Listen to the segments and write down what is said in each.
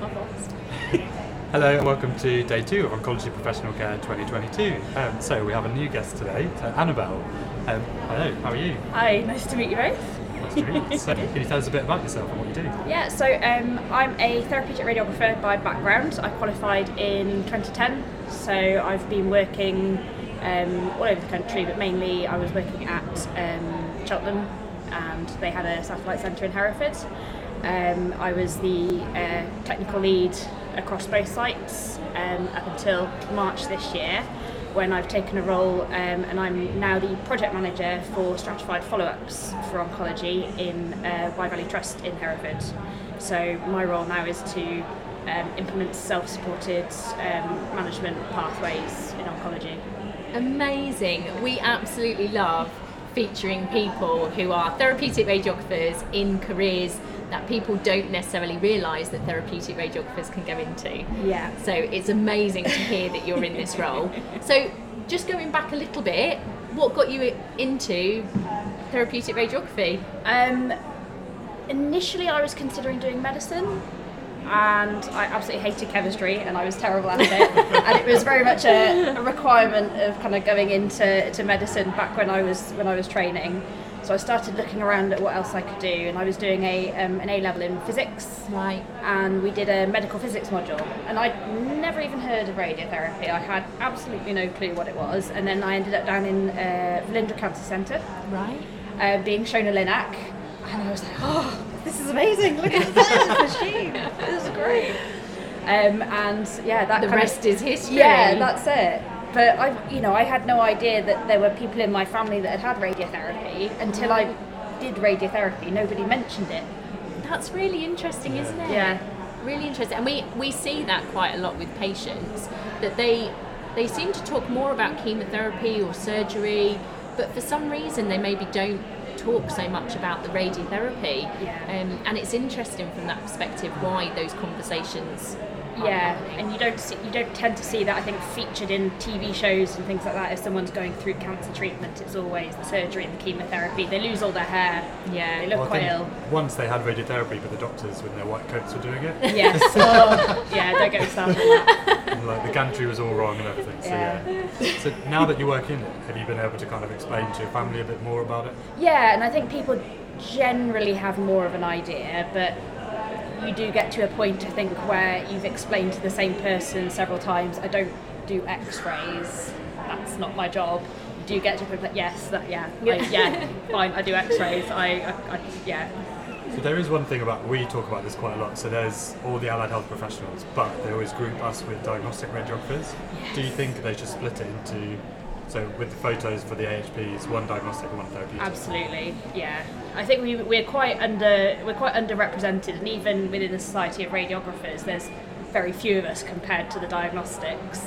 That's my. Hello and welcome to day two of Oncology Professional Care 2022. Um, so we have a new guest today, so Annabelle. Um, hello, how are you? Hi, nice to meet you both. Nice to meet you. So, can you tell us a bit about yourself and what you do? Yeah, so um, I'm a therapeutic radiographer by background. I qualified in 2010, so I've been working um, all over the country, but mainly I was working at um, Cheltenham and they had a satellite centre in Hereford. Um, I was the uh, technical lead across both sites um, up until March this year when I've taken a role um, and I'm now the project manager for stratified follow-ups for oncology in uh, Valley Trust in Hereford. So my role now is to um, implement self-supported um, management pathways in oncology. Amazing. We absolutely love featuring people who are therapeutic radiographers in careers that people don't necessarily realise that therapeutic radiographers can go into. Yeah. So it's amazing to hear that you're in this role. So just going back a little bit, what got you into therapeutic radiography? Um, initially, I was considering doing medicine, and I absolutely hated chemistry, and I was terrible at it. and it was very much a, a requirement of kind of going into to medicine back when I was when I was training. So I started looking around at what else I could do, and I was doing a um, an A level in physics, Right. and we did a medical physics module, and I'd never even heard of radiotherapy. I had absolutely no clue what it was, and then I ended up down in uh, Velindre Cancer Centre, Right. uh, being shown a Linac, and I was like, oh, this is amazing! Look at this machine. This is great. Um, and yeah, that The rest of, is history. Yeah, that's it. But I, you know, I had no idea that there were people in my family that had had radiotherapy until I did radiotherapy. Nobody mentioned it. That's really interesting, isn't it? Yeah. Really interesting. And we, we see that quite a lot with patients that they they seem to talk more about chemotherapy or surgery, but for some reason they maybe don't talk so much about the radiotherapy. Yeah. Um, and it's interesting from that perspective why those conversations Yeah, and you don't see, you don't tend to see that I think featured in TV shows and things like that. If someone's going through cancer treatment, it's always the surgery and the chemotherapy. They lose all their hair. Yeah. they look Well, quite ill. Once they had radiotherapy, but the doctors with their white coats were doing it. Yes. oh, yeah, don't get me started on that. and, like the gantry was all wrong and everything. So Yeah. yeah. So now that you work in it, have you been able to kind of explain to your family a bit more about it? Yeah, and I think people generally have more of an idea, but you do get to a point, I think, where you've explained to the same person several times, I don't do x-rays, that's not my job. Do you do get to a point like, yes, that, yeah, I, yeah, fine, I do x-rays, I, I, I yeah. So there is one thing about we talk about this quite a lot. So there's all the allied health professionals, but they always group us with diagnostic radiographers. Do you think they should split it into so with the photos for the AHPs, one diagnostic and one therapeutic? Absolutely, yeah. I think we, we're quite under we're quite underrepresented, and even within the Society of Radiographers, there's very few of us compared to the diagnostics.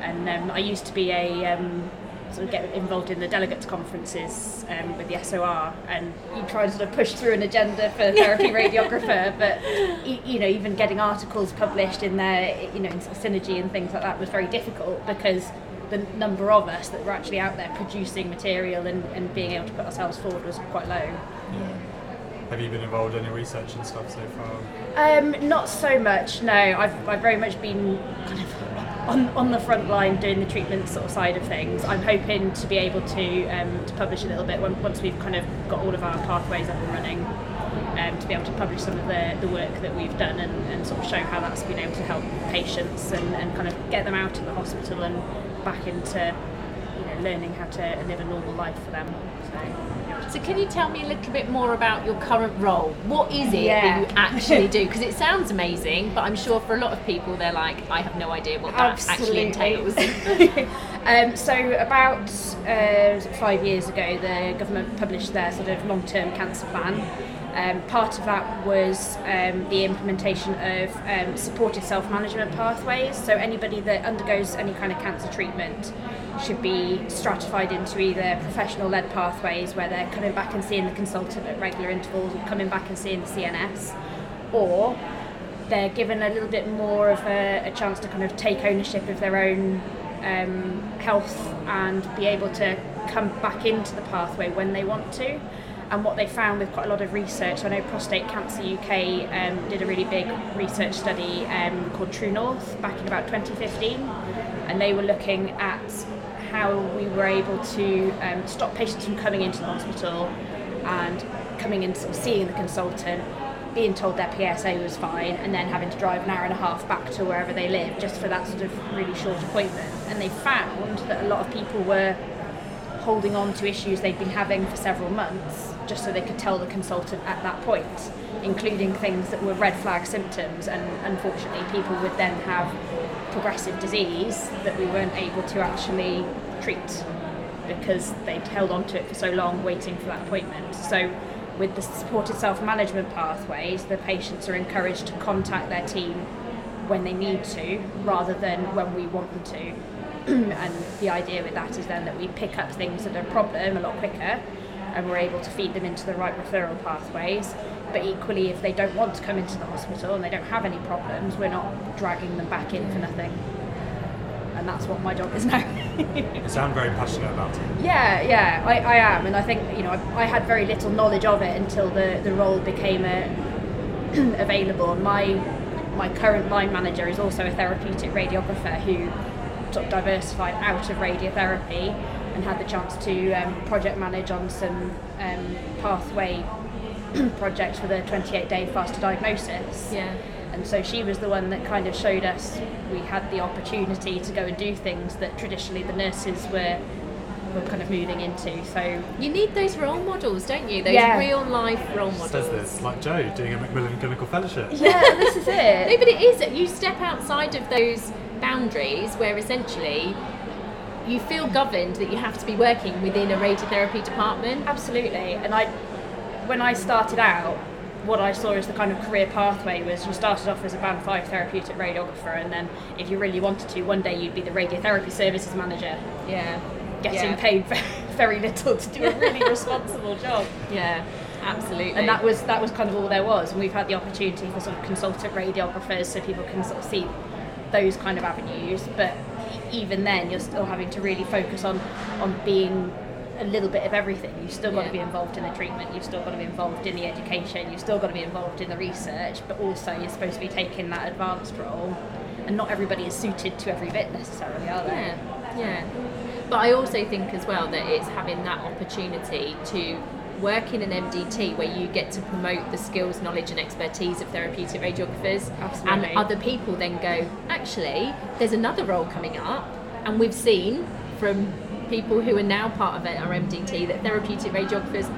And um, I used to be a um, sort of get involved in the delegates conferences um, with the SOR, and you try and sort of push through an agenda for therapy radiographer, but you know even getting articles published in there, you know, in sort of synergy and things like that was very difficult because the number of us that were actually out there producing material and, and being able to put ourselves forward was quite low. Yeah. Have you been involved in any research and stuff so far? Um, not so much, no. I've, I've very much been kind of on, on the front line doing the treatment sort of side of things. I'm hoping to be able to, um, to publish a little bit when, once we've kind of got all of our pathways up and running. Um, to be able to publish some of the, the work that we've done and, and sort of show how that's been able to help patients and, and kind of get them out of the hospital and back into you know, learning how to live a normal life for them. So, So can you tell me a little bit more about your current role? What is it Yeah. that you actually do? Because it sounds amazing, but I'm sure for a lot of people they're like, I have no idea what that actually entails. um, so about uh, five years ago, the government published their sort of long-term cancer plan. Um, part of that was um, the implementation of um, supported self-management pathways. So anybody that undergoes any kind of cancer treatment should be stratified into either professional-led pathways where they're coming back and seeing the consultant at regular intervals, or coming back and seeing the CNS, or they're given a little bit more of a, a chance to kind of take ownership of their own um, health and be able to come back into the pathway when they want to. And what they found with quite a lot of research, I know Prostate Cancer UK um, did a really big research study um, called True North back in about 2015, and they were looking at how we were able to um, stop patients from coming into the hospital and coming in, sort of seeing the consultant, being told their PSA was fine, and then having to drive an hour and a half back to wherever they live just for that sort of really short appointment. And they found that a lot of people were holding on to issues they'd been having for several months just so they could tell the consultant at that point, including things that were red flag symptoms. And unfortunately, people would then have progressive disease that we weren't able to actually treat because they'd held on to it for so long waiting for that appointment. So with the supported self-management pathways, the patients are encouraged to contact their team when they need to rather than when we want them to. and the idea with that is then that we pick up things that are a problem a lot quicker and we're able to feed them into the right referral pathways. But equally, if they don't want to come into the hospital and they don't have any problems, we're not dragging them back in for nothing. And that's what my job is now. You sound very passionate about it. Yeah, yeah, I, I am, and I think you know I, I had very little knowledge of it until the, the role became a, available. And my my current line manager is also a therapeutic radiographer who sort of diversified out of radiotherapy and had the chance to um, project manage on some um, pathway projects for the 28 day faster diagnosis. Yeah. And so she was the one that kind of showed us we had the opportunity to go and do things that traditionally the nurses were were kind of moving into. So You need those role models, don't you? Those Yeah. real life role models. Says this like Joe doing a Macmillan Clinical Fellowship. yeah, this is No, it. but it is. You step outside of those boundaries where essentially you feel governed that you have to be working within a radiotherapy department. Absolutely. And I, when I started out, what I saw as the kind of career pathway was you started off as a band five therapeutic radiographer, and then if you really wanted to, one day you'd be the radiotherapy services manager, Yeah. getting yeah. paid very little to do a really responsible job. Yeah, absolutely. And that was that was kind of all there was. And we've had the opportunity for sort of consultant radiographers, so people can sort of see those kind of avenues. But even then, you're still having to really focus on on being a little bit of everything. You've still got Yeah. to be involved in the treatment. You've still got to be involved in the education. You've still got to be involved in the research. But also, you're supposed to be taking that advanced role. And not everybody is suited to every bit necessarily, are they? Yeah, yeah. But I also think as well that it's having that opportunity to work in an MDT where you get to promote the skills, knowledge, and expertise of therapeutic radiographers, Absolutely. and other people then go, actually, there's another role coming up, and we've seen from people who are now part of it are MDT that therapeutic radiographers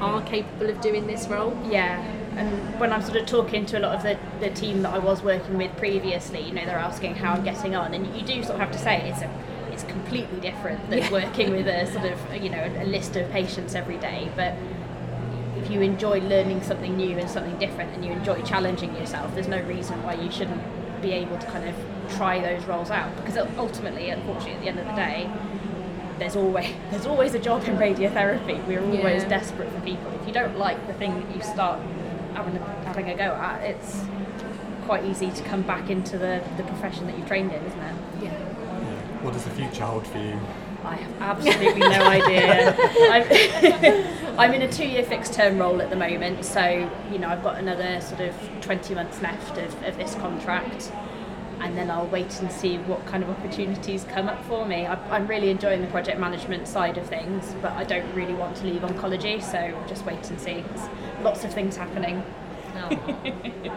are capable of doing this role. Yeah, and when I'm sort of talking to a lot of the, the team that I was working with previously, you know, they're asking how I'm getting on, and you do sort of have to say it's a, it's completely different than Yeah. working with a sort of you know a list of patients every day. But if you enjoy learning something new and something different, and you enjoy challenging yourself, there's no reason why you shouldn't be able to kind of try those roles out. Because ultimately, unfortunately, at the end of the day, there's always there's always a job in radiotherapy. We're always Yeah. desperate for people. If you don't like the thing that you start having a, having a go at, it's quite easy to come back into the, the profession that you've trained in, isn't it? Yeah. Yeah. What does the future hold for you? I have absolutely no idea. I'm, I'm in a two-year fixed-term role at the moment, so you know I've got another sort of 20 months left of, of this contract, and then I'll wait and see what kind of opportunities come up for me. I, I'm really enjoying the project management side of things, but I don't really want to leave oncology, so I'll just wait and see. There's lots of things happening. Oh.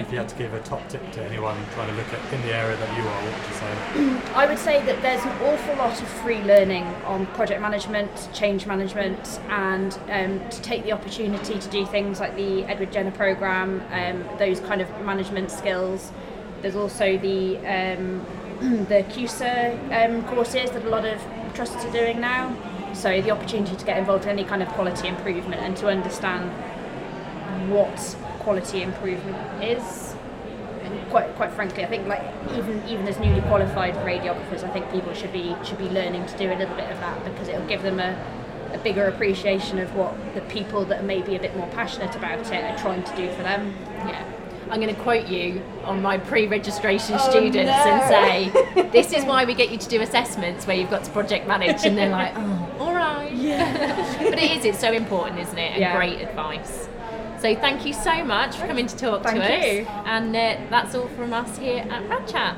If you had to give a top tip to anyone trying to look at in the area that you are, what would you say? I would say that there's an awful lot of free learning on project management, change management, and um, to take the opportunity to do things like the Edward Jenner program, um, those kind of management skills. There's also the um, the QSIR um, courses that a lot of trusts are doing now. So the opportunity to get involved in any kind of quality improvement and to understand what quality improvement is. And quite quite frankly, I think like even even as newly qualified radiographers, I think people should be should be learning to do a little bit of that because it'll give them a, a bigger appreciation of what the people that are maybe a bit more passionate about it are trying to do for them. Yeah. I'm going to quote you on my pre-registration Oh, students no. and say, "This is why we get you to do assessments where you've got to project manage," and they're like, "Oh, all right." Yeah. but it is. It's so important, isn't it? And Yeah. great advice. So thank you so much for coming to talk Thank to us. you. And uh, that's all from us here at Rad Chat.